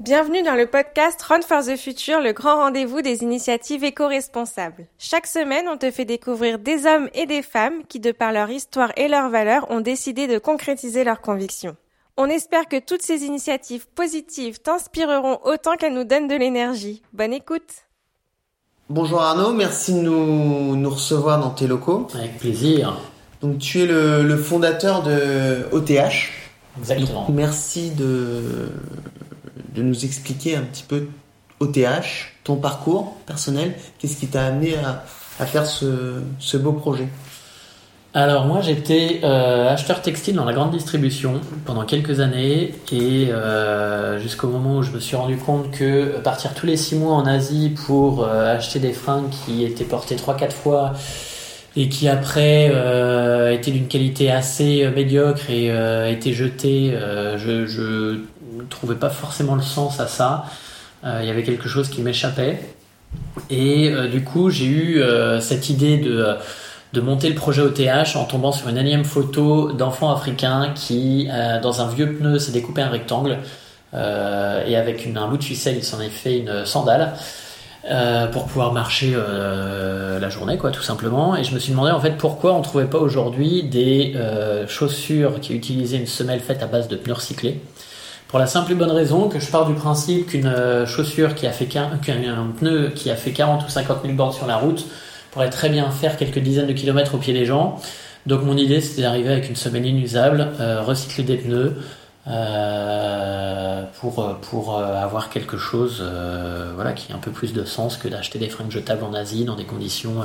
Bienvenue dans le podcast Run for the Future, le grand rendez-vous des initiatives éco-responsables. Chaque semaine, on te fait découvrir des hommes et des femmes qui, de par leur histoire et leurs valeurs, ont décidé de concrétiser leurs convictions. On espère que toutes ces initiatives positives t'inspireront autant qu'elles nous donnent de l'énergie. Bonne écoute Bonjour Arnaud, merci de nous, nous recevoir dans tes locaux. Avec plaisir. Donc tu es le, le fondateur de OTH. Exactement. Merci de, de nous expliquer un petit peu OTH, ton parcours personnel, qu'est-ce qui t'a amené à, faire ce, ce, beau projet? Alors moi j'étais euh, acheteur textile dans la grande distribution pendant quelques années et euh, jusqu'au moment où je me suis rendu compte que partir tous les six mois en Asie pour euh, acheter des fringues qui étaient portées 3-4 fois et qui après euh, étaient d'une qualité assez médiocre et euh, étaient jetées, je, trouvais pas forcément le sens à ça. Il y avait quelque chose qui m'échappait. Et du coup, j'ai eu cette idée de, de monter le projet OTH en tombant sur une énième photo d'enfant africain qui, dans un vieux pneu, s'est découpé un rectangle. et avec un bout de ficelle, il s'en est fait une sandale. Euh, pour pouvoir marcher euh, la journée, quoi, tout simplement. Et je me suis demandé en fait pourquoi on trouvait pas aujourd'hui des euh, chaussures qui utilisaient une semelle faite à base de pneus recyclés. Pour la simple et bonne raison que je pars du principe qu'une euh, chaussure qui a fait qu'un pneu qui a fait 40 ou 50 000 bornes sur la route pourrait très bien faire quelques dizaines de kilomètres au pied des gens. Donc mon idée c'était d'arriver avec une semelle inusable, recycler des pneus, euh, pour, pour euh, avoir quelque chose euh, voilà, qui a un peu plus de sens que d'acheter des fringues jetables en Asie dans des conditions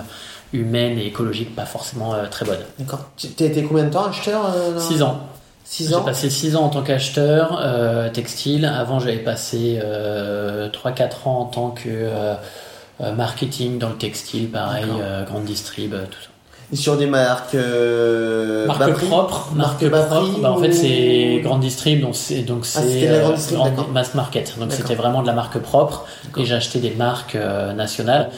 humaines et écologiques pas forcément très bonnes. D'accord. Tu as été combien de temps acheteur 6 ans. 6 ans J'ai passé 6 ans en tant qu'acheteur textile. Avant, j'avais passé 3-4 ans en tant que marketing dans le textile, pareil, grande distrib, tout ça. Sur des marques euh, marque propre marque propre. Bah, en fait c'est grande distrib donc c'est donc ah, c'est euh, mass market. Donc c'était vraiment de la marque propre. Et acheté des marques euh, nationales.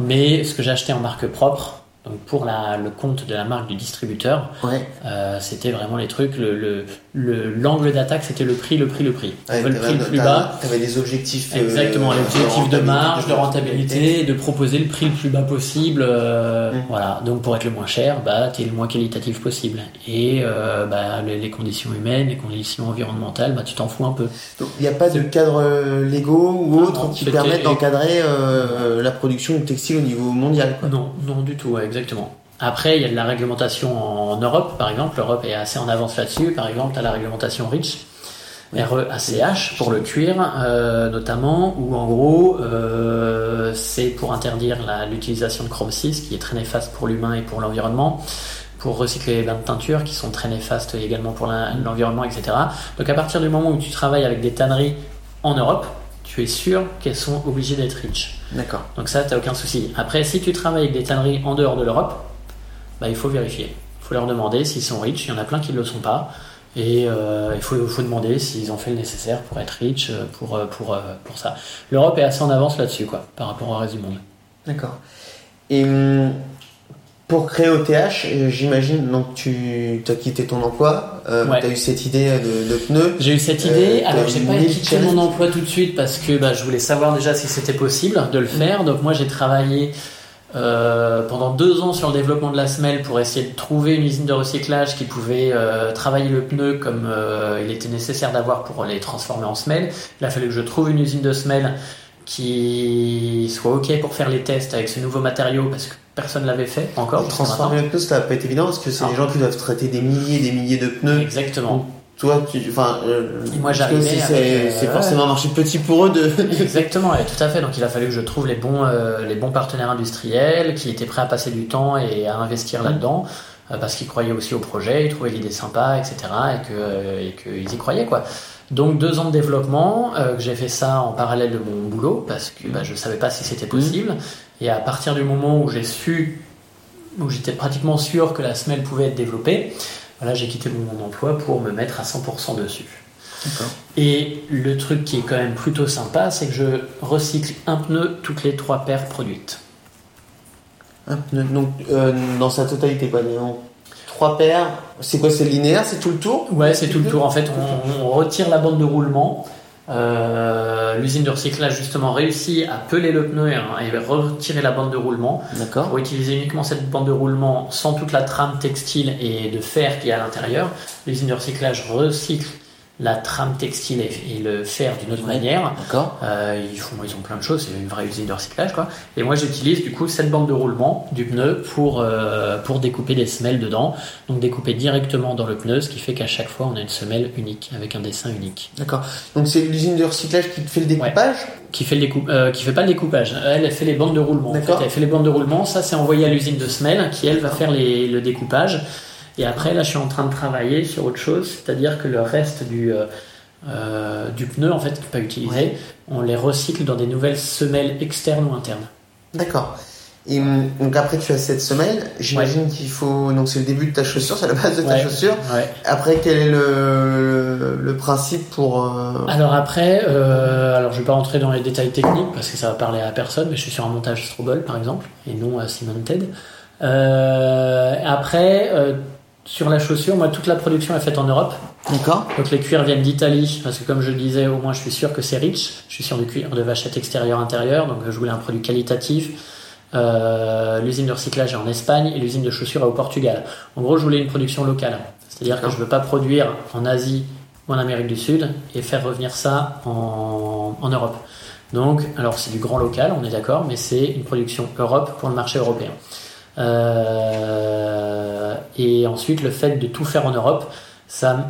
Mais ce que acheté en marque propre donc pour la, le compte de la marque du distributeur, ouais. euh, c'était vraiment les trucs. Le l'angle le, d'attaque, c'était le prix, le prix, le prix. Veut le prix le plus bas. Tu avais des objectifs. Exactement, les objectifs de, marge, de rentabilité, de proposer le prix le plus bas possible. Euh, mmh. Voilà. Donc pour être le moins cher, bah t'es le moins qualitatif possible. Et euh, bah, les, les, conditions humaines, les conditions environnementales, bah tu t'en fous un peu. Donc il n'y a pas de cadre euh, légaux ou autres qui permettent d'encadrer euh, la production de textile au niveau mondial. Quoi. Non, non du tout. Ouais, exactement. Après, il y a de la réglementation en Europe, par exemple. L'Europe est assez en avance là-dessus. Par exemple, tu as la réglementation REACH, R-E-A-C-H, pour le cuir, euh, notamment, où en gros, euh, c'est pour interdire l'utilisation de chrome 6, qui est très néfaste pour l'humain et pour l'environnement, pour recycler les bains de teinture, qui sont très néfastes également pour l'environnement, etc. Donc à partir du moment où tu travailles avec des tanneries en Europe, tu es sûr qu'elles sont obligées d'être rich. D'accord. Donc ça, tu aucun souci. Après, si tu travailles avec des tanneries en dehors de l'Europe, bah, il faut vérifier. Il faut leur demander s'ils sont rich. Il y en a plein qui ne le sont pas. Et euh, il faut, faut demander s'ils ont fait le nécessaire pour être rich, euh, pour, euh, pour, pour ça. L'Europe est assez en avance là-dessus, quoi, par rapport au reste du monde. D'accord. Et hum, pour créer OTH, j'imagine donc tu as quitté ton emploi, euh, tu as eu cette idée de, de pneus. J'ai eu cette idée, alors j'ai pas quitté mon emploi tout de suite parce que bah, je voulais savoir déjà si c'était possible de le faire. Donc moi j'ai travaillé euh, pendant deux ans sur le développement de la semelle pour essayer de trouver une usine de recyclage qui pouvait euh, travailler le pneu comme euh, il était nécessaire d'avoir pour les transformer en semelle. Il a fallu que je trouve une usine de semelle qui soit ok pour faire les tests avec ce nouveau matériau parce que personne l'avait fait encore. Transformer le pneu, ça va pas être évident parce que c'est des gens qui doivent traiter des milliers et des milliers de pneus. Exactement. toi, tu, enfin, euh, moi j'arrivais. C'est euh, forcément un marché petit pour eux de. Exactement, et tout à fait. Donc il a fallu que je trouve les bons, euh, les bons partenaires industriels qui étaient prêts à passer du temps et à investir là-dedans euh, parce qu'ils croyaient aussi au projet, ils trouvaient l'idée sympa, etc. et qu'ils y croyaient quoi. Donc deux ans de développement, euh, j'ai fait ça en parallèle de mon boulot parce que bah, je savais pas si c'était possible. Et à partir du moment où j'ai su, où j'étais pratiquement sûr que la semelle pouvait être développée, voilà, j'ai quitté mon emploi pour me mettre à 100% dessus. Et le truc qui est quand même plutôt sympa, c'est que je recycle un pneu toutes les trois paires produites. Un pneu, donc euh, dans sa totalité, pas trois paires. C'est quoi C'est linéaire C'est tout le tour? Ouais, c'est tout le tour. En fait, on, on retire la bande de roulement. Euh, l'usine de recyclage justement réussit à peler le pneu et, et retirer la bande de roulement pour utiliser uniquement cette bande de roulement sans toute la trame textile et de fer qui est à l'intérieur. L'usine de recyclage recycle la trame textile et, le fer d'une autre Ouais. manière. D'accord. Euh, ils, font, ils ont plein de choses, c'est une vraie usine de recyclage quoi. Et moi j'utilise du coup cette bande de roulement du pneu pour, euh, pour découper des semelles dedans. Donc découper directement dans le pneu, ce qui fait qu'à chaque fois on a une semelle unique avec un dessin unique. D'accord. Donc c'est l'usine de recyclage qui fait le découpage? Qui fait le découpe, euh, qui fait pas le découpage. Elle, elle fait les bandes de roulement. En fait. Elle fait les bandes de roulement. Ça c'est envoyé à l'usine de semelles qui elle va faire les, le découpage. Et après là je suis en train de travailler sur autre chose, c'est-à-dire que le reste du euh, euh, du pneu en fait qui n'est pas utilisé, Ouais. on les recycle dans des nouvelles semelles externes ou internes. D'accord. Et hum, donc après tu as cette semelle, j'imagine qu'il faut donc c'est le début de ta chaussure, c'est la base de ta Ouais. chaussure. Ouais. Après quel est le, le, principe pour euh, Alors après, euh, alors je vais pas rentrer dans les détails techniques parce que ça va parler à personne, mais je suis sur un montage Strobel par exemple et non à Cemented. Euh, après, sur la chaussure, moi toute la production est faite en Europe. D'accord. Donc les cuirs viennent d'Italie parce que comme je le disais, au moins je suis sûr que c'est rich. Je suis sur du cuir de vachette extérieur intérieur, donc je voulais un produit qualitatif. Euh, l'usine de recyclage est en Espagne et l'usine de chaussures est au Portugal. En gros, je voulais une production locale, c'est-à-dire que je veux pas produire en Asie ou en Amérique du Sud et faire revenir ça en, en Europe. Donc, alors c'est du grand local, on est d'accord, mais c'est une production Europe pour le marché européen. Euh, et ensuite, le fait de tout faire en Europe, ça me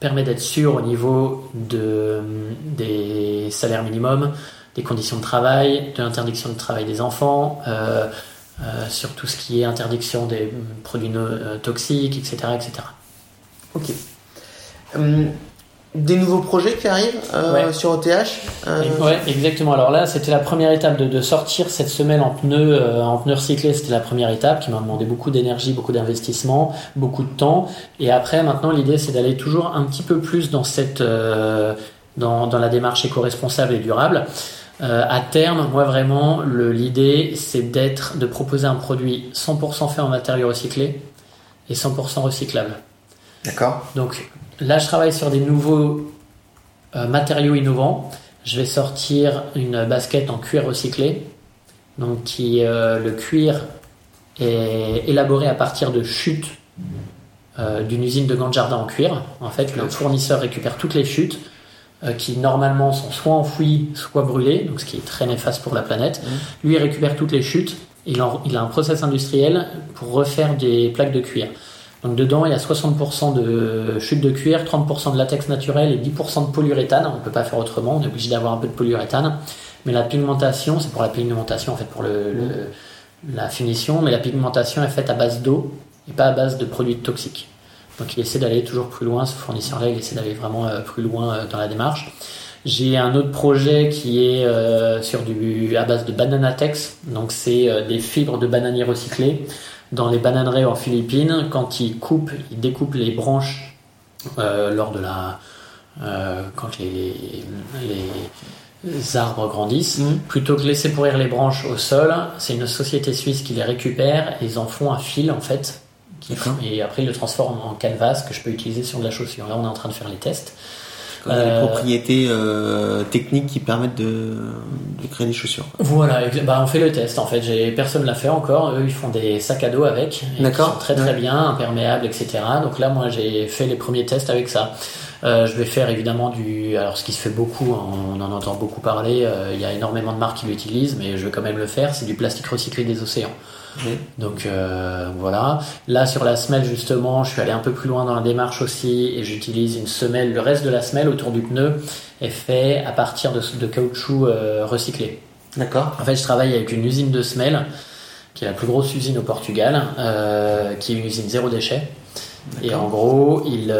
permet d'être sûr au niveau de, des salaires minimums, des conditions de travail, de l'interdiction de travail des enfants, euh, euh, sur tout ce qui est interdiction des produits toxiques, etc., etc. Ok. Hum, des nouveaux projets qui arrivent euh, Ouais. sur OTH euh, Ouais, exactement. Alors là, c'était la première étape de, de sortir cette semelle en pneus, euh, en pneus recyclés. C'était la première étape qui m'a demandé beaucoup d'énergie, beaucoup d'investissement, beaucoup de temps. Et après, maintenant, l'idée, c'est d'aller toujours un petit peu plus dans cette, euh, dans, dans la démarche éco-responsable et durable. Euh, à terme, moi vraiment, l'idée, c'est d'être, de proposer un produit 100% fait en matériaux recyclés et 100% recyclable. D'accord. Donc là, je travaille sur des nouveaux euh, matériaux innovants. Je vais sortir une basket en cuir recyclé. Donc qui, euh, le cuir est élaboré à partir de chutes euh, d'une usine de gants de jardin en cuir. En fait, le fournisseur récupère toutes les chutes euh, qui normalement sont soit enfouies, soit brûlées, donc ce qui est très néfaste pour la planète. Lui, il récupère toutes les chutes. Il, en- il a un process industriel pour refaire des plaques de cuir. Donc dedans, il y a 60% de chute de cuir, 30% de latex naturel et 10% de polyuréthane. On ne peut pas faire autrement, on est obligé d'avoir un peu de polyuréthane. Mais la pigmentation, c'est pour la pigmentation en fait, pour le, le- la finition, mais la pigmentation est faite à base d'eau et pas à base de produits toxiques. Donc il essaie d'aller toujours plus loin, ce fournisseur-là, il essaie d'aller vraiment euh, plus loin euh, dans la démarche. J'ai un autre projet qui est euh, sur du à base de bananatex, donc c'est des fibres de bananier recyclées dans les bananeraies en Philippines. Quand ils coupent, ils découpent les branches euh, lors de la euh, quand les, les, les arbres grandissent, Mhm. plutôt que laisser pourrir les branches au sol, c'est une société suisse qui les récupère et ils en font un fil en fait. qui- et après ils le transforment en canvas que je peux utiliser sur de la chaussure. Là on est en train de faire les tests. Il y a Euh, des propriétés euh, techniques qui permettent de, de créer des chaussures. Voilà, bah, on fait le test en fait. J'ai personne l'a fait encore. Eux, ils font des sacs à dos avec, D'accord. sont très très Ouais. bien, imperméables, etc. Donc là, moi, j'ai fait les premiers tests avec ça. Euh, je vais faire évidemment du. Alors, ce qui se fait beaucoup, on en entend beaucoup parler. euh, Il y a énormément de marques qui l'utilisent, mais je vais quand même le faire. C'est du plastique recyclé des océans. Donc euh, voilà. Là sur la semelle justement, je suis allé un peu plus loin dans la démarche aussi et j'utilise une semelle. Le reste de la semelle autour du pneu est fait à partir de, de caoutchouc euh, recyclé. D'accord. En fait, je travaille avec une usine de semelles qui est la plus grosse usine au Portugal, euh, qui est une usine zéro déchet. Et en gros, ils,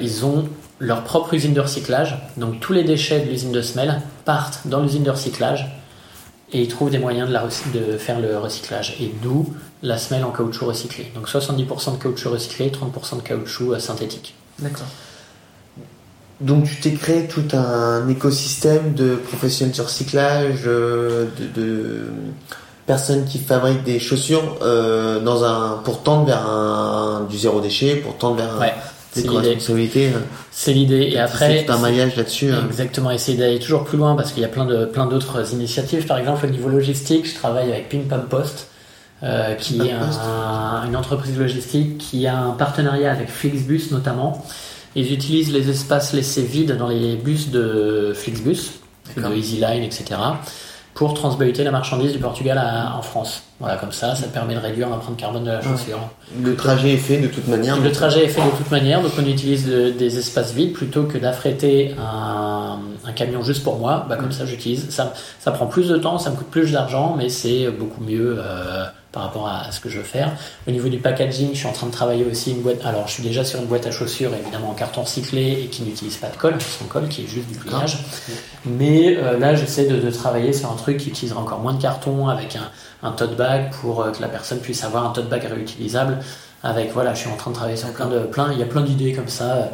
ils ont leur propre usine de recyclage. Donc tous les déchets de l'usine de semelles partent dans l'usine de recyclage et ils trouvent des moyens de, la de faire le recyclage. Et d'où la semelle en caoutchouc recyclé. Donc 70% de caoutchouc recyclé, 30% de caoutchouc euh, synthétique. D'accord. Donc tu t'es créé tout un écosystème de professionnels du recyclage, euh, de, de personnes qui fabriquent des chaussures euh, dans un pour tendre vers un du zéro déchet, pour tendre vers un, Ouais. C'est l'idée. Euh, c'est l'idée. Et après, c'est un maillage là-dessus. Hein. Exactement. Essayer d'aller toujours plus loin parce qu'il y a plein de plein d'autres initiatives. Par exemple, au niveau logistique, je travaille avec Pim Pam Post, euh, qui est une entreprise logistique qui a un partenariat avec Flixbus notamment. Ils utilisent les espaces laissés vides dans les bus de Flixbus, de EasyLine, etc pour transbahuter la marchandise du Portugal à, en France. Voilà, comme ça, ça permet de réduire l'empreinte carbone de la chaussure. Le trajet est fait de toute manière. Le trajet est fait de toute manière, donc on utilise des espaces vides plutôt que d'affréter un, un, camion juste pour moi. Bah, comme ça, j'utilise. Ça, ça prend plus de temps, ça me coûte plus d'argent, mais c'est beaucoup mieux. Euh, par rapport à ce que je veux faire. Au niveau du packaging, je suis en train de travailler aussi une boîte. Alors, je suis déjà sur une boîte à chaussures, évidemment en carton cyclé et qui n'utilise pas de colle, sans colle, qui est juste du pliage. Mais euh, là, j'essaie de, travailler sur un truc qui utilisera encore moins de carton avec un, un tote bag pour euh, que la personne puisse avoir un tote bag réutilisable. Avec voilà, je suis en train de travailler sur plein de plein. Il y a plein d'idées comme ça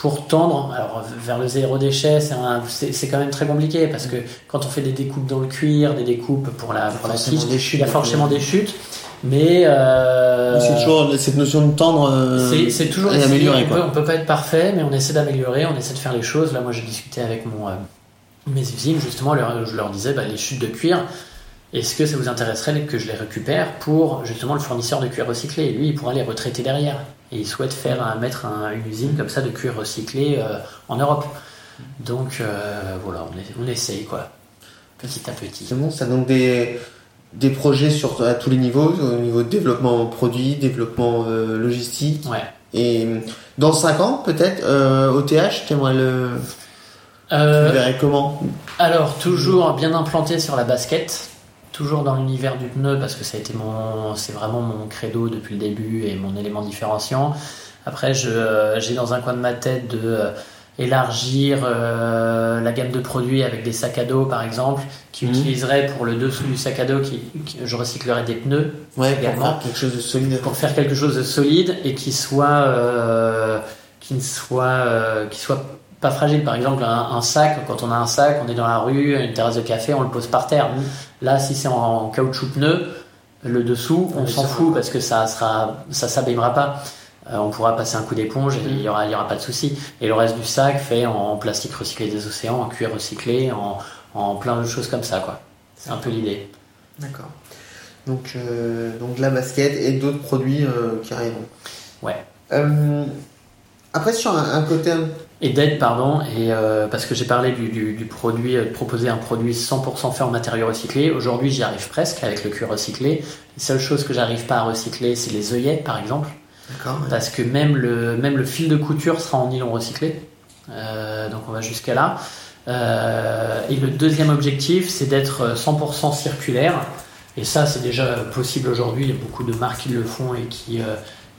pour tendre alors, vers le zéro déchet, c'est quand même très compliqué parce que quand on fait des découpes dans le cuir, des découpes pour la, pour la tige, il y a forcément des chutes. Mais euh, c'est toujours cette notion de tendre euh, c'est toujours améliorer. On peut, peut pas être parfait, mais on essaie d'améliorer, on essaie de faire les choses. Là, moi, j'ai discuté avec mon euh, mes usines justement, je leur disais bah, les chutes de cuir. Est-ce que ça vous intéresserait que je les récupère pour justement le fournisseur de cuir recyclé? Lui, il pourra les retraiter derrière et ils souhaitent faire mettre une usine comme ça de cuir recyclé euh, en Europe. Donc euh, voilà, on, essaye quoi, petit à petit. C'est bon, ça donc des, des projets sur, à tous les niveaux, au niveau de développement produit, développement euh, logistique. Ouais. Et dans 5 ans peut-être, au TH, tu aimerais le... tu verrais comment? Alors toujours bien implanté sur la basket toujours dans l'univers du pneu parce que ça a été mon, c'est vraiment mon credo depuis le début et mon élément différenciant. Après, je, euh, j'ai dans un coin de ma tête de euh, élargir euh, la gamme de produits avec des sacs à dos par exemple qui mmh. utiliseraient pour le dessous du sac à dos qui, je recyclerais des pneus ouais, également pour faire quelque chose de solide pour faire quelque chose de solide et qui soit qui ne soit qui soit pas fragile. Par exemple, un, sac, quand on a un sac, on est dans la rue, une terrasse de café, on le pose par terre. Mmh. Là, si c'est en, caoutchouc pneu, le dessous, on s'en fout parce que ça sera, ça s'abîmera pas. Euh, on pourra passer un coup d'éponge et il y aura, y aura pas de souci. Et le reste du sac fait en plastique recyclé des océans, en cuir recyclé, en, en plein de choses comme ça, quoi. C'est un peu l'idée. D'accord. Donc, euh, donc la basket et d'autres produits euh, qui arriveront. Ouais. après, sur un, un côté et d'aide, pardon, et euh, parce que j'ai parlé du, du, du, produit, euh, de proposer un produit 100% fait en matériaux recyclés. Aujourd'hui, j'y arrive presque avec le cuir recyclé. Les seules choses que j'arrive pas à recycler, c'est les œillets, par exemple. Parce que même le, même le fil de couture sera en nylon recyclé. Euh, donc on va jusqu'à là. Euh, et le deuxième objectif, c'est d'être 100% circulaire. Et ça, c'est déjà possible aujourd'hui. Il y a beaucoup de marques qui le font et qui euh,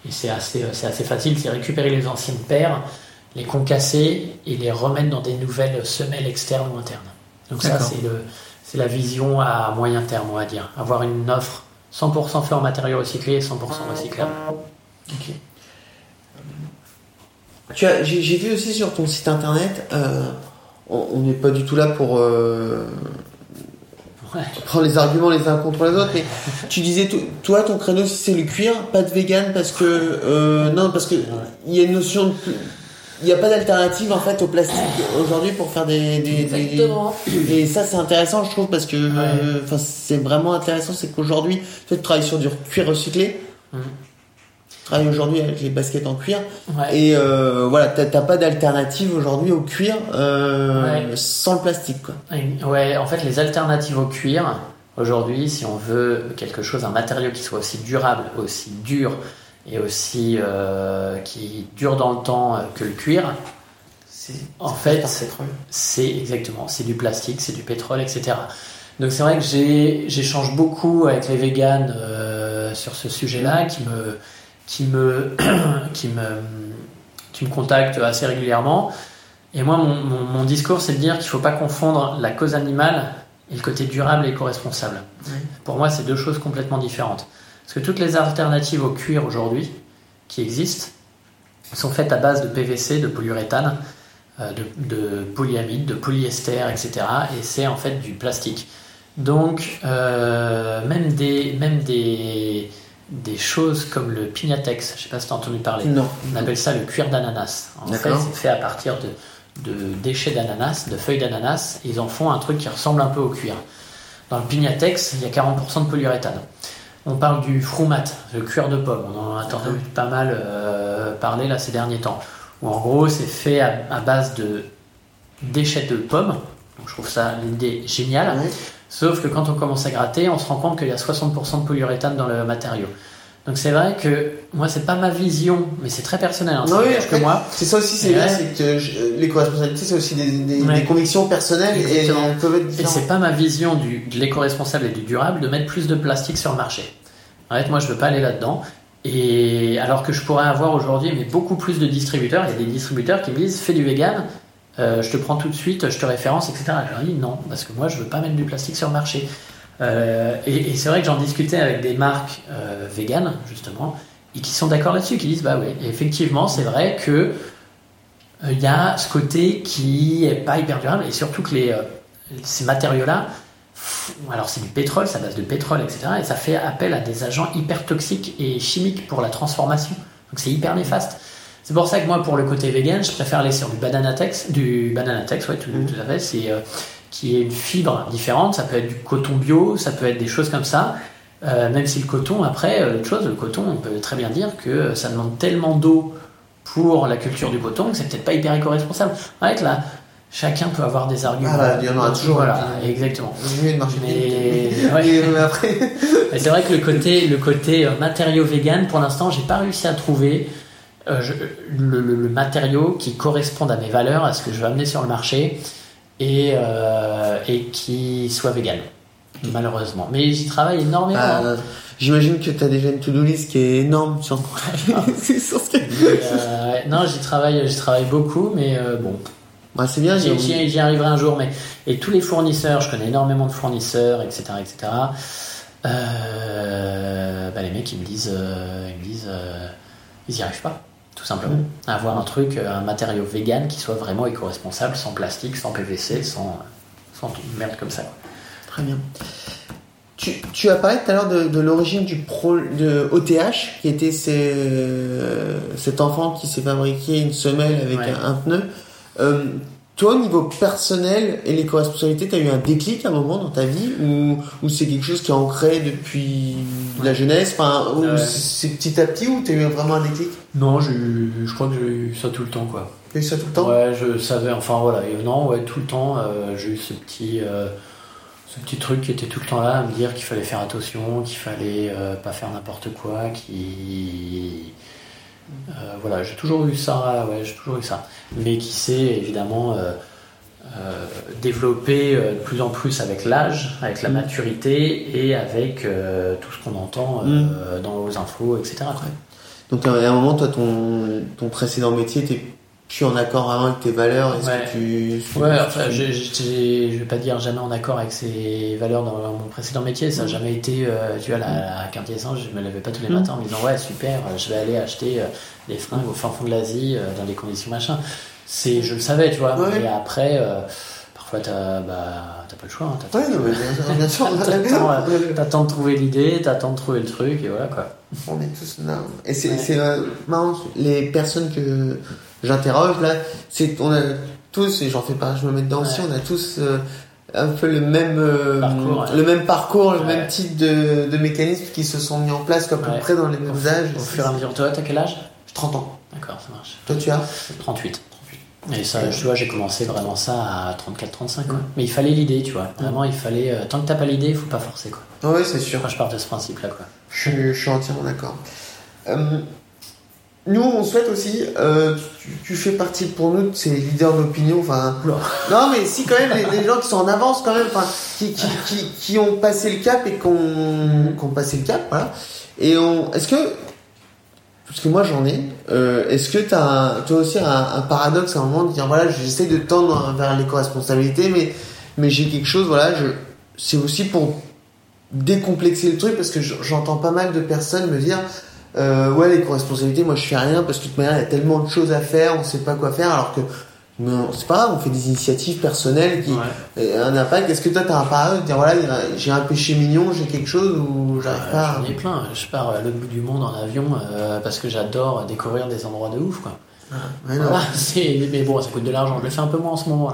et c'est assez, c'est assez facile. C'est récupérer les anciennes paires les concasser et les remettre dans des nouvelles semelles externes ou internes. Donc ça, c'est, le, c'est la vision à moyen terme, on va dire. Avoir une offre 100% fait en matériaux recyclés et 100% recyclable. Ok. Tu as, j'ai, vu aussi sur ton site internet, euh, on n'est pas du tout là pour euh, prendre les arguments les uns contre les autres, mais tu disais, toi, ton créneau, si c'est le cuir, pas de vegan parce que, euh, non, parce que il y a une notion de il n'y a pas d'alternative en fait au plastique aujourd'hui pour faire des, des, Exactement. et ça c'est intéressant je trouve parce que enfin c'est vraiment intéressant c'est qu'aujourd'hui tu travailles sur du cuir recyclé. Mmh. tu travailles aujourd'hui avec les baskets en cuir. Et euh, voilà t'as pas d'alternative aujourd'hui au cuir euh, sans le plastique quoi. Ouais en fait les alternatives au cuir aujourd'hui si on veut quelque chose un matériau qui soit aussi durable aussi dur et aussi euh, qui dure dans le temps euh, que le cuir. En fait, c'est exactement, c'est du plastique, c'est du pétrole, etc. Donc c'est vrai que j'échange beaucoup avec les véganes euh, sur ce sujet-là, qui me, qui me, qui me, qui me contactent assez régulièrement. Et moi, mon, mon, discours, c'est de dire qu'il ne faut pas confondre la cause animale et le côté durable et éco-responsable. Pour moi, c'est deux choses complètement différentes. Parce que toutes les alternatives au cuir aujourd'hui qui existent sont faites à base de PVC, de polyuréthane, euh, de, polyamide, de polyester, etc. Et c'est en fait du plastique. Donc, euh, même, des, même des, des choses comme le pignatex. Je sais pas si tu as entendu parler. Non. On appelle ça le cuir d'ananas. En fait, c'est fait à partir de, de déchets d'ananas, de feuilles d'ananas. Ils en font un truc qui ressemble un peu au cuir. Dans le pignatex, il y a 40% de polyuréthane. On parle du frumat, le cuir de pomme. On en a entendu pas mal euh, parler là ces derniers temps. Où en gros, c'est fait à, à base de déchets de pommes. Donc je trouve ça l'idée géniale. Sauf que quand on commence à gratter, on se rend compte qu'il y a 60% de polyuréthane dans le matériau. Donc c'est vrai que moi, c'est pas ma vision, mais c'est très personnel. Hein, Non, oui, n'engage que après, moi. C'est ça aussi, c'est ouais. c'est que je- l'éco-responsabilité, c'est aussi des, des- Ouais. des convictions personnelles Exactement. et peuvent être Et c'est pas ma vision du, de l'éco-responsable et du durable de mettre plus de plastique sur le marché. En fait, moi, je veux pas aller là-dedans. Et alors que je pourrais avoir aujourd'hui, mais beaucoup plus de distributeurs, il y a des distributeurs qui me disent fais du vegan, euh, je te prends tout de suite, je te référence, etc. Je leur dis non, parce que moi, je veux pas mettre du plastique sur le marché. Euh, et et c'est vrai que j'en discutais avec des marques euh, véganes, justement, et qui sont d'accord là-dessus, qui disent bah oui, effectivement, c'est vrai que euh, il y a ce côté qui est pas hyper durable, et surtout que les, euh, ces matériaux-là, alors c'est du pétrole, ça base de pétrole, etc. Et ça fait appel à des agents hyper toxiques et chimiques pour la transformation. Donc c'est hyper néfaste. C'est pour ça que moi, pour le côté vegan, je préfère aller sur du bananatex, du bananatex, ouais, tout, Mhm. tout à fait. C'est euh, qui est une fibre différente. Ça peut être du coton bio, ça peut être des choses comme ça. Euh, même si le coton, après, euh, l'autre chose, le coton, on peut très bien dire que ça demande tellement d'eau pour la culture du coton que c'est peut-être pas hyper éco-responsable. En fait, là, chacun peut avoir des arguments. Ah bah, il y en aura toujours. Voilà, Qui- exactement. Mieux de marcher Mais, ouais. Mais après, c'est vrai que le côté, le côté euh, matériau vegan, pour l'instant, j'ai pas réussi à trouver euh, je- le, le- le matériau qui corresponde à mes valeurs, à ce que je veux amener sur le marché et, euh, et qui soit vegan. Malheureusement. Mais j'y travaille énormément. hein. euh, j'imagine que tu as déjà une to-do list qui est énorme sur, sur ce que- Mais, euh, non, j'y travaille, j'y travaille beaucoup, mais bon, Ouais, c'est bien, J'y- arriverai un jour, mais et tous les fournisseurs, je connais énormément de fournisseurs, etc., etc. Euh, bah, les mecs, ils me disent, euh, ils me disent, euh, ils y arrivent pas, tout simplement. À avoir un truc, euh, un matériau vegan qui soit vraiment éco-responsable, sans plastique, sans PVC, sans, sans merde comme ça. Très bien. Tu, tu as parlé tout à l'heure de, de l'origine du pro, de OTH, qui était ces- euh, cet enfant qui s'est fabriqué une semelle avec Ouais. un, un pneu. Euh, toi, au niveau personnel et l'éco-responsabilité, tu as eu un déclic à un moment dans ta vie ou, ou c'est quelque chose qui est ancré depuis la jeunesse? Enfin, Ouais. c'est petit à petit ou tu as eu vraiment un déclic? Non, eu- je crois que j'ai eu ça tout le temps, quoi. Tu as eu ça tout le temps? Ouais, je savais, enfin voilà, et non, ouais, tout le temps, euh, j'ai eu ce petit, euh, ce petit truc qui était tout le temps là, à me dire qu'il fallait faire attention, qu'il fallait euh, pas faire n'importe quoi, qui. Euh, voilà, j'ai toujours eu ça, ouais, j'ai toujours eu ça. Mais qui s'est évidemment euh, euh, développé euh, de plus en plus avec l'âge, avec la Mm. maturité et avec tout ce qu'on entend euh, dans aux infos, etc. quoi. Donc à un moment, toi, ton, ton précédent métier, t'es plus en accord vraiment avec tes valeurs. Est-ce Ouais. que tu... Ouais, enfin, je, je, je- je vais pas dire jamais en accord avec ces valeurs dans mon précédent métier. Ça n'a jamais été, euh, tu vois, la, la quintessence. Je me levais pas tous les Mm. matins en me disant, ouais, super, euh, je vais aller acheter euh, des fringues au fin fond de l'Asie, euh, dans des conditions machin. C'est, je le savais, tu vois. Ouais. Mais après, parfois, t'as, bah, t'as pas le choix. Hein, Ouais, non, mais. T'attends, de trouver l'idée, t'attends de trouver le truc, et voilà, quoi. On est tous là. Et c'est marrant, les personnes que j'interroge là, c'est on a tous, et j'en fais pas, je me mets dedans aussi, Ouais. on a tous euh, un peu le même euh, Parcours, le même parcours, le même type de, de mécanismes qui se sont mis en place à peu près dans les mêmes âges. Au fur et à mesure, toi, t'as quel âge? 30 ans. D'accord, ça marche. Toi, tu as? 38. Et ça, tu vois, j'ai commencé vraiment ça à 34-35. quoi. Ouais. Mais il fallait l'idée, tu vois. Vraiment, il fallait. euh, tant que t'as pas l'idée, il faut pas forcer, quoi. Oui, c'est sûr. Moi, je pars de ce principe-là, quoi. Je, suis- je suis entièrement d'accord. Euh, nous, on souhaite aussi, euh, tu, tu fais partie pour nous de ces leaders d'opinion, enfin, non, mais si quand même, les, les gens qui sont en avance quand même, enfin, qui, qui, qui, qui ont passé le cap et qui ont, qui ont passé le cap, voilà. Et on, est-ce que, parce que moi j'en ai, euh, est-ce que t'as, toi aussi un, un paradoxe à un moment de dire voilà, j'essaie de tendre vers l'éco-responsabilité, mais, mais j'ai quelque chose, voilà, je, c'est aussi pour décomplexer le truc parce que j'entends pas mal de personnes me dire euh, ouais l'éco-responsabilité moi je fais rien parce que de toute manière il y a tellement de choses à faire on sait pas quoi faire alors que c'est pas grave, on fait des initiatives personnelles qui ont un impact. Est-ce que toi, t'as un parade de dire voilà, j'ai un péché mignon, j'ai quelque chose ou j'arrive pas J'en ai plein. Je pars à l'autre bout du monde en avion parce que j'adore découvrir des endroits de ouf, quoi. Ah, mais bon, ça coûte de l'argent. Je le fais un peu moins en ce moment.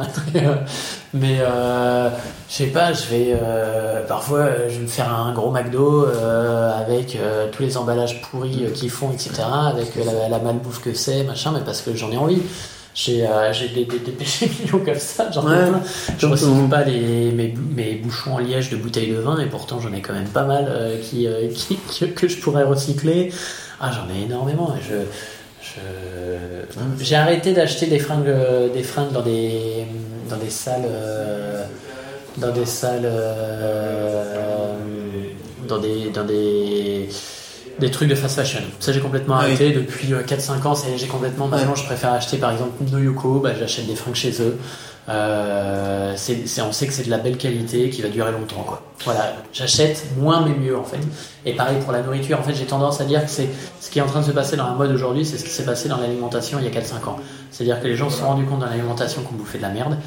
mais euh, je sais pas, je vais euh, parfois je vais me faire un gros McDo euh, avec tous les emballages pourris qu'ils font, etc. Avec la, la malbouffe que c'est, machin, mais parce que j'en ai envie. J'ai des, des, des, péchés mignons comme ça, j'en ai plein. Je recycle pas les, mes, mes, bouchons en liège de bouteilles de vin, et pourtant j'en ai quand même pas mal qui, qui, que je pourrais recycler. Ah, j'en ai énormément. Et je, j'ai arrêté d'acheter des fringues, des fringues dans des, dans des salles, euh, dans des salles, euh, dans des, dans des, des trucs de fast fashion. Ça, j'ai complètement ah arrêté depuis 4-5 euh, ans. J'ai complètement. Maintenant, je préfère acheter par exemple Noyoko. Bah, j'achète des fringues chez eux. Euh, on sait que c'est de la belle qualité qui va durer longtemps. Voilà, j'achète moins mais mieux en fait. Et pareil pour la nourriture, en fait, j'ai tendance à dire que c'est ce qui est en train de se passer dans la mode aujourd'hui, c'est ce qui s'est passé dans l'alimentation il y a 4-5 ans. C'est-à-dire que les gens se sont rendus compte dans l'alimentation qu'on bouffait de la merde.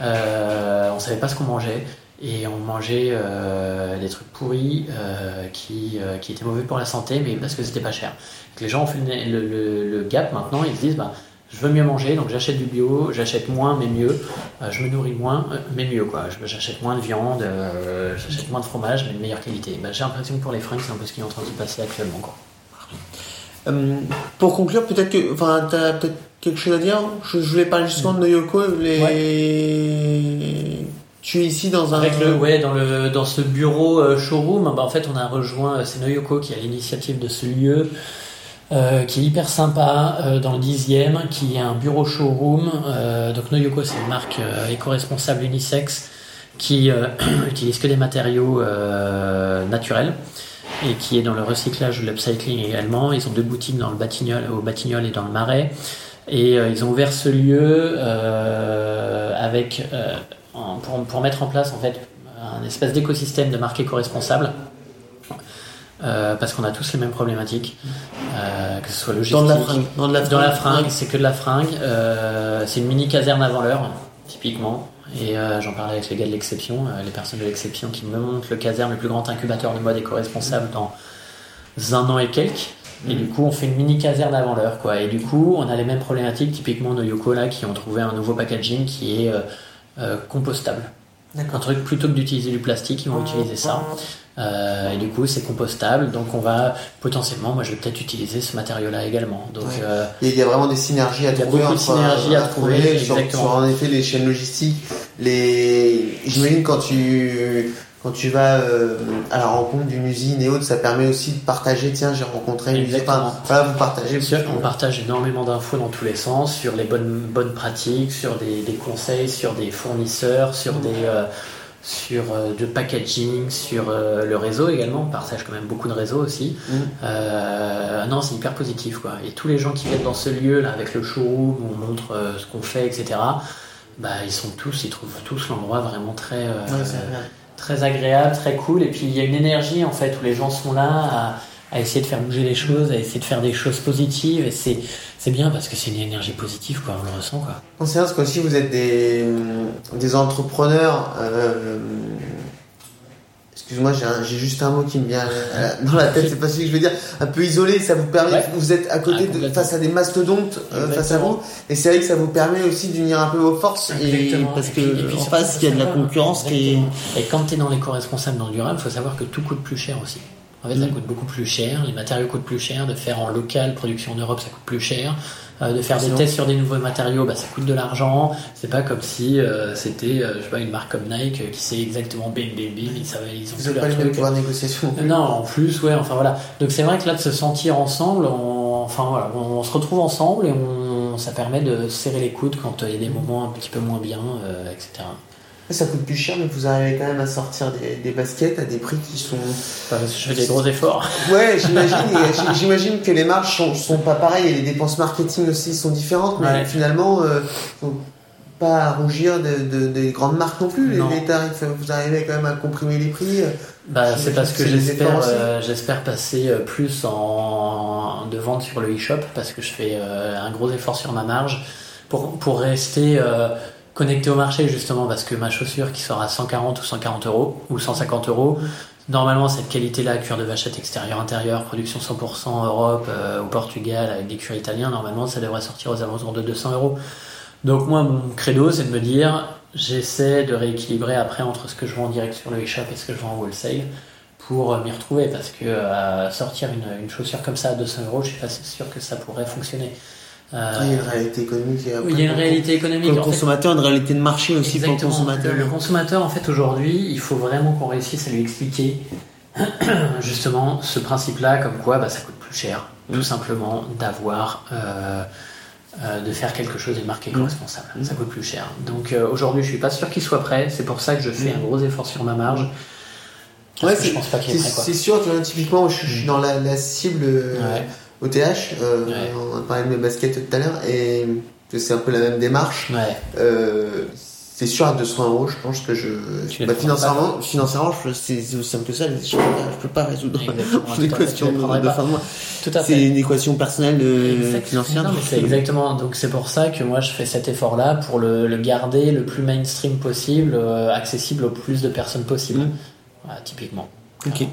Euh, on savait pas ce qu'on mangeait et on mangeait euh, des trucs pourris euh, qui, étaient mauvais pour la santé, mais parce que c'était pas cher. les gens ont fait le, le, le, gap maintenant, ils se disent bah je veux mieux manger, donc j'achète du bio, j'achète moins mais mieux, euh, je me nourris moins euh, mais mieux quoi. J'achète moins de viande, euh, j'achète moins de fromage mais de meilleure qualité. Bah, j'ai l'impression que pour les fringues c'est un peu ce qui est en train de se passer actuellement quoi. pour conclure, peut-être que, enfin, t'as peut-être quelque chose à dire? Je, voulais parler justement de Noyoko. Les... Tu es ici dans un. Avec le, ouais, dans le dans ce bureau showroom. Bah, en fait, on a rejoint. C'est Noyoko qui a l'initiative de ce lieu. Euh, qui est hyper sympa euh, dans le dixième, qui est un bureau showroom. Euh, donc Noyoko, c'est une marque éco-responsable unisex qui utilise que des matériaux naturels et qui est dans le recyclage l'upcycling également. Ils ont deux boutiques dans le Batignolles, au Batignolles et dans le Marais. Et ils ont ouvert ce lieu avec pour, pour, mettre en place en fait un espèce d'écosystème de marque éco-responsable euh, parce qu'on a tous les mêmes problématiques, euh, que ce soit logistique. Dans la fringue. Dans, la fringue, c'est que de la fringue. Euh, c'est une mini caserne avant l'heure, typiquement. Et j'en parlais avec les gars de l'exception, les personnes de l'exception qui me montrent le caserne, le plus grand incubateur de mode éco-responsable dans un an et quelques. Et du coup, on fait une mini caserne avant l'heure, quoi. Et du coup, on a les mêmes problématiques, typiquement nos Yoko là, qui ont trouvé un nouveau packaging qui est compostable. Un truc plutôt que d'utiliser du plastique, ils vont utiliser ça. Euh, et du coup, c'est compostable. Donc, on va potentiellement, moi, je vais peut-être utiliser ce matériau-là également. Donc, euh, il y a vraiment des synergies à trouver. Il y a beaucoup de synergies à, trouver. sur, en effet les chaînes logistiques. Les, j'imagine quand tu quand tu vas euh, à la rencontre d'une usine et autres, ça permet aussi de partager. Tiens, j'ai rencontré une usine. voilà, vous partagez. on partage énormément d'infos dans tous les sens sur les bonnes bonnes pratiques, sur des, des conseils, sur des fournisseurs, sur des euh, sur euh, de packaging, sur le réseau également. On partage quand même beaucoup de réseaux aussi. Mm. Non, c'est hyper positif quoi. Et tous les gens qui viennent dans ce lieu là avec le showroom où on montre ce qu'on fait, etc. Bah ils sont tous, ils trouvent tous l'endroit vraiment très très agréable, très cool. Et puis il y a une énergie en fait où les gens sont là à essayer de faire bouger les choses, à essayer de faire des choses positives. Et c'est, c'est bien parce que c'est une énergie positive, quoi. On le ressent, quoi. C'est parce que vous êtes des, des entrepreneurs. Euh, excuse-moi, j'ai, juste un mot qui me vient dans la tête. C'est pas ce que je veux dire. Un peu isolé, ça vous permet. Vous êtes à côté ah, de, face à des mastodontes euh, face à vous, et c'est vrai que ça vous permet aussi d'unir un peu vos forces. Et parce que et puis, en face, il y a de la concurrence qui Et quand tu es dans l'éco-responsable dans le durable, il faut savoir que tout coûte plus cher aussi. En fait, ça mm. coûte beaucoup plus cher, les matériaux coûtent plus cher, de faire en local, production en Europe, ça coute plus cher. Euh, de faire des tests sur des nouveaux matériaux, bah, ça coûte de l'argent. C'est pas comme si euh, c'était, euh, je sais pas, une marque comme Nike qui sait exactement bim bim bim, ils, savent, ils ont Vous pas les mêmes pouvoirs de négociation. Non, en plus, ouais, enfin voilà. Donc c'est vrai que là, de se sentir ensemble, on, enfin voilà, on, se retrouve ensemble et on, ça permet de serrer les coudes quand il y a des moments un petit peu moins bien, etc. Ça coûte plus cher, mais vous arrivez quand même à sortir des, baskets à des prix qui sont. je fais des gros efforts. Ouais, j'imagine. j'imagine que les marges sont, sont pas pareilles et les dépenses marketing aussi sont différentes, mais finalement, euh, faut pas rougir de, des grandes marques non plus. Les, tarifs, vous arrivez quand même à comprimer les prix. Bah, c'est parce que j'espère, euh, j'espère passer euh, plus en de vente sur le e-shop parce que je fais un gros effort sur ma marge pour, pour rester connecté au marché justement parce que ma chaussure qui sort à 140 ou 140 euros ou 150 euros, normalement cette qualité-là, cuir de vachette extérieur intérieur, production 100% Europe au Portugal avec des cuirs italiens, normalement ça devrait sortir aux alentours de 200 euros. Donc moi mon credo c'est de me dire j'essaie de rééquilibrer après entre ce que je vends en direct sur le e-shop et ce que je vends en wholesale pour m'y retrouver parce que euh, sortir une, chaussure comme ça à 200 euros, je suis pas sûr que ça pourrait fonctionner. Euh, il y a une réalité économique. il y a une réalité économique. Pour le consommateur, une réalité de marché aussi pour le consommateur. Le, consommateur, en fait, aujourd'hui, il faut vraiment qu'on réussisse à lui expliquer justement ce principe-là, comme quoi bah, ça coûte plus cher, tout mm. simplement, d'avoir. Euh, de faire quelque chose de marque éco-responsable. Mm. Ça coûte plus cher. Donc aujourd'hui, je suis pas sûr qu'il soit prêt. C'est pour ça que je fais mm. un gros effort sur ma marge. Ouais, je pense pas qu'il C'est sûr, tu vois, typiquement, je, suis dans la, cible OTH. Euh, euh, on a parlé de mes baskets tout à l'heure et c'est un peu la même démarche. Euh, c'est sûr à 200 euros, je pense que je. Bah, financièrement, financièrement c'est aussi simple que ça. Je peux peux pas résoudre l'équation de, de fin de mois. C'est une équation personnelle de, financière. c'est exactement. Donc c'est pour ça que moi je fais cet effort-là pour le, garder le plus mainstream possible, accessible au plus de personnes possible. Mm typiquement. Ok.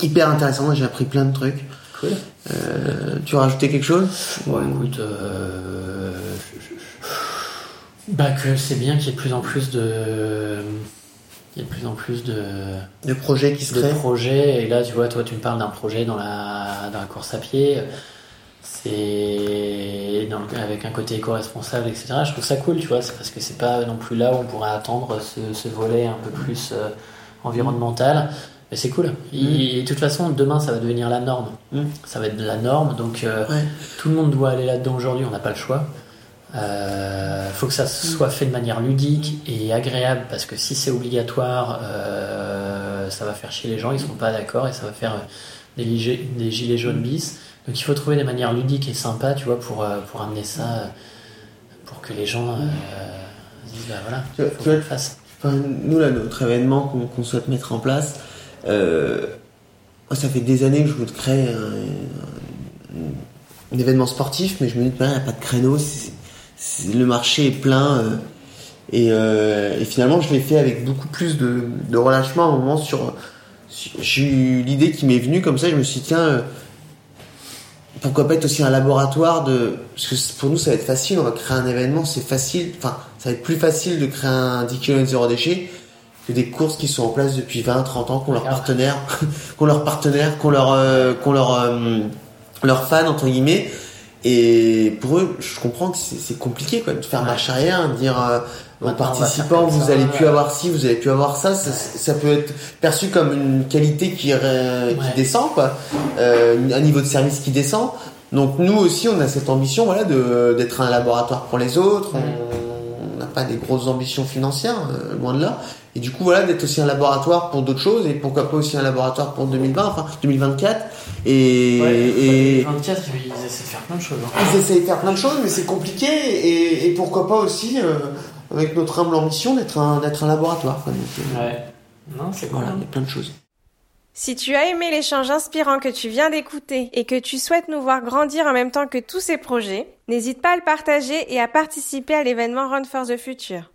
Hyper intéressant, j'ai appris plein de trucs. Cool. Euh, tu rajouté quelque chose? Écoute, euh, bah que c'est bien qu'il y ait de plus en plus de, il y a de plus en plus de, de projets qui se créent. De projets. Et là, tu vois, toi, tu me parles d'un projet dans la, dans la course à pied. C'est avec un côté éco-responsable, etc. Je trouve ça cool, tu vois, parce que c'est pas non plus là où on pourrait attendre ce, ce volet un peu plus euh, environnementale. Mais c'est cool. Et, mm. de toute façon, demain, ça va devenir la norme. Mm. Ça va être la norme. Donc, euh, tout le monde doit aller là-dedans aujourd'hui. On n'a pas le choix. Il euh, faut que ça soit fait de manière ludique et agréable parce que si c'est obligatoire, euh, ça va faire chier les gens. Ils seront pas d'accord et ça va faire des, des gilets jaunes mm. bis. Donc, il faut trouver des manières ludiques et sympas, tu vois, pour, pour amener ça, pour que les gens disent, bah voilà, faut qu'on fasse nous, là, notre événement qu'on souhaite mettre en place, euh, ça fait des années que je veux créer un, événement sportif, mais je me dis, il n'y a pas de créneau, le marché est plein. Euh, euh, et, finalement, je l'ai fait avec beaucoup plus de, relâchement à un moment sur. J'ai eu l'idée qui m'est venue comme ça, je me suis dit, tiens, pourquoi pas être aussi un laboratoire de. Parce que pour nous, ça va être facile, on va créer un événement, c'est facile. Enfin, ça va être plus facile de créer un 10 km zéro déchet des courses qui sont en place depuis 20, 30 ans, qu'on leur partenaire, qu'on leur partenaire, qu'on leur, euh, qu'on leur, euh, leur fan entre guillemets. Et pour eux, je comprends que c'est compliqué quoi, de faire marche arrière, de dire euh, aux participants, vous allez plus avoir ci, vous allez plus avoir ça, ça, peut être perçu comme une qualité qui, qui descend, quoi, un niveau de service qui descend. Donc nous aussi, on a cette ambition, voilà, d'être un laboratoire pour les autres. Pas des grosses ambitions financières, euh, loin de là. Et du coup, voilà, d'être aussi un laboratoire pour d'autres choses, et pourquoi pas aussi un laboratoire pour 2020, enfin 2024. Et, et 2024, ils essaient de faire plein de choses. Hein. Ils essaient de faire plein de choses, mais c'est compliqué. Et, et, pourquoi pas aussi, euh, avec notre humble ambition, d'être un, d'être un laboratoire. Quoi. Euh, ouais. Non, c'est Voilà, il y a plein de choses. Si tu as aimé l'échange inspirant que tu viens d'écouter et que tu souhaites nous voir grandir en même temps que tous ces projets, n'hésite pas à le partager et à participer à l'événement Run for the Future.